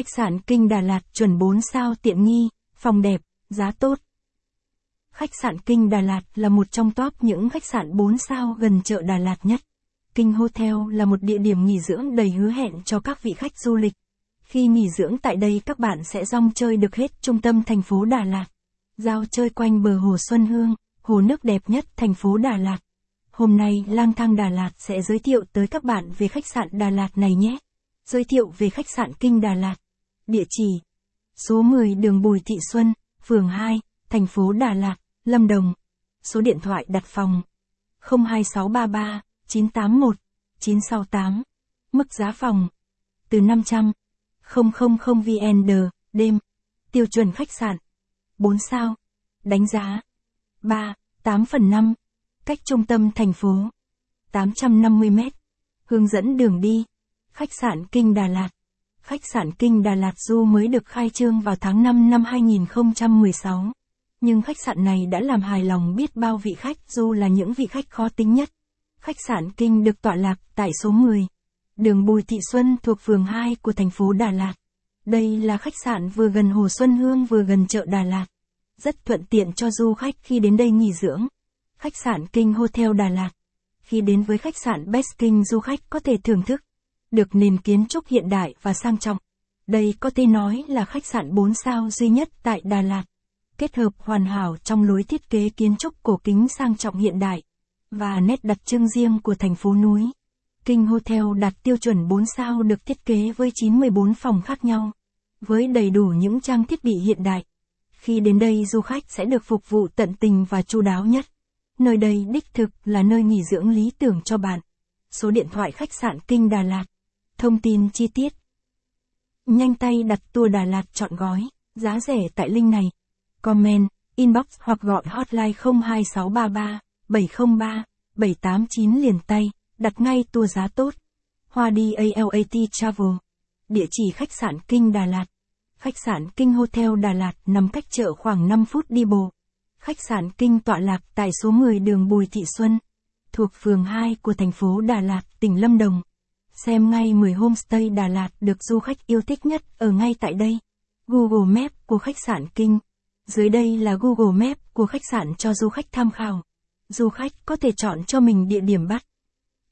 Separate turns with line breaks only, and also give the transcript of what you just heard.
Khách sạn Kinh Đà Lạt chuẩn 4 sao tiện nghi, phòng đẹp, giá tốt. Khách sạn Kinh Đà Lạt là một trong top những khách sạn 4 sao gần chợ Đà Lạt nhất. Kinh Hotel là một địa điểm nghỉ dưỡng đầy hứa hẹn cho các vị khách du lịch. Khi nghỉ dưỡng tại đây các bạn sẽ rong chơi được hết trung tâm thành phố Đà Lạt. Giao chơi quanh bờ hồ Xuân Hương, hồ nước đẹp nhất thành phố Đà Lạt. Hôm nay Lang Thang Đà Lạt sẽ giới thiệu tới các bạn về khách sạn Đà Lạt này nhé. Giới thiệu về khách sạn Kinh Đà Lạt. Địa chỉ Số 10 đường Bùi Thị Xuân, phường 2, thành phố Đà Lạt, Lâm Đồng. Số điện thoại đặt phòng 02633 981 968. Mức giá phòng từ 500 000 VND đêm. Tiêu chuẩn khách sạn 4 sao. Đánh giá 3, 8 phần 5. Cách trung tâm thành phố 850 m. Hướng dẫn đường đi. Khách sạn Kinh Đà Lạt. Khách sạn Kinh Đà Lạt Du mới được khai trương vào tháng 5 năm 2016. Nhưng khách sạn này đã làm hài lòng biết bao vị khách Du là những vị khách khó tính nhất. Khách sạn Kinh được tọa lạc tại số 10. Đường Bùi Thị Xuân thuộc phường 2 của thành phố Đà Lạt. Đây là khách sạn vừa gần Hồ Xuân Hương vừa gần chợ Đà Lạt. Rất thuận tiện cho du khách khi đến đây nghỉ dưỡng. Khách sạn Kinh Hotel Đà Lạt. Khi đến với khách sạn Best King du khách có thể thưởng thức được nền kiến trúc hiện đại và sang trọng. Đây có thể nói là khách sạn 4 sao duy nhất tại Đà Lạt. Kết hợp hoàn hảo trong lối thiết kế kiến trúc cổ kính sang trọng hiện đại và nét đặc trưng riêng của thành phố núi. King Hotel đạt tiêu chuẩn 4 sao được thiết kế với 94 phòng khác nhau, với đầy đủ những trang thiết bị hiện đại. Khi đến đây du khách sẽ được phục vụ tận tình và chu đáo nhất. Nơi đây đích thực là nơi nghỉ dưỡng lý tưởng cho bạn. Số điện thoại khách sạn Kinh Đà Lạt Thông tin chi tiết. Nhanh tay đặt tour Đà Lạt chọn gói, giá rẻ tại link này. Comment, inbox hoặc gọi hotline 02633 703 789 liền tay, đặt ngay tour giá tốt. Hoa đi ALAT Travel. Địa chỉ khách sạn Kinh Đà Lạt. Khách sạn Kinh Hotel Đà Lạt nằm cách chợ khoảng 5 phút đi bộ. Khách sạn Kinh tọa lạc tại số 10 đường Bùi Thị Xuân, thuộc phường 2 của thành phố Đà Lạt, tỉnh Lâm Đồng. Xem ngay 10 homestay Đà Lạt được du khách yêu thích nhất ở ngay tại đây. Google Maps của khách sạn Kinh. Dưới đây là Google Maps của khách sạn cho du khách tham khảo. Du khách có thể chọn cho mình địa điểm bắt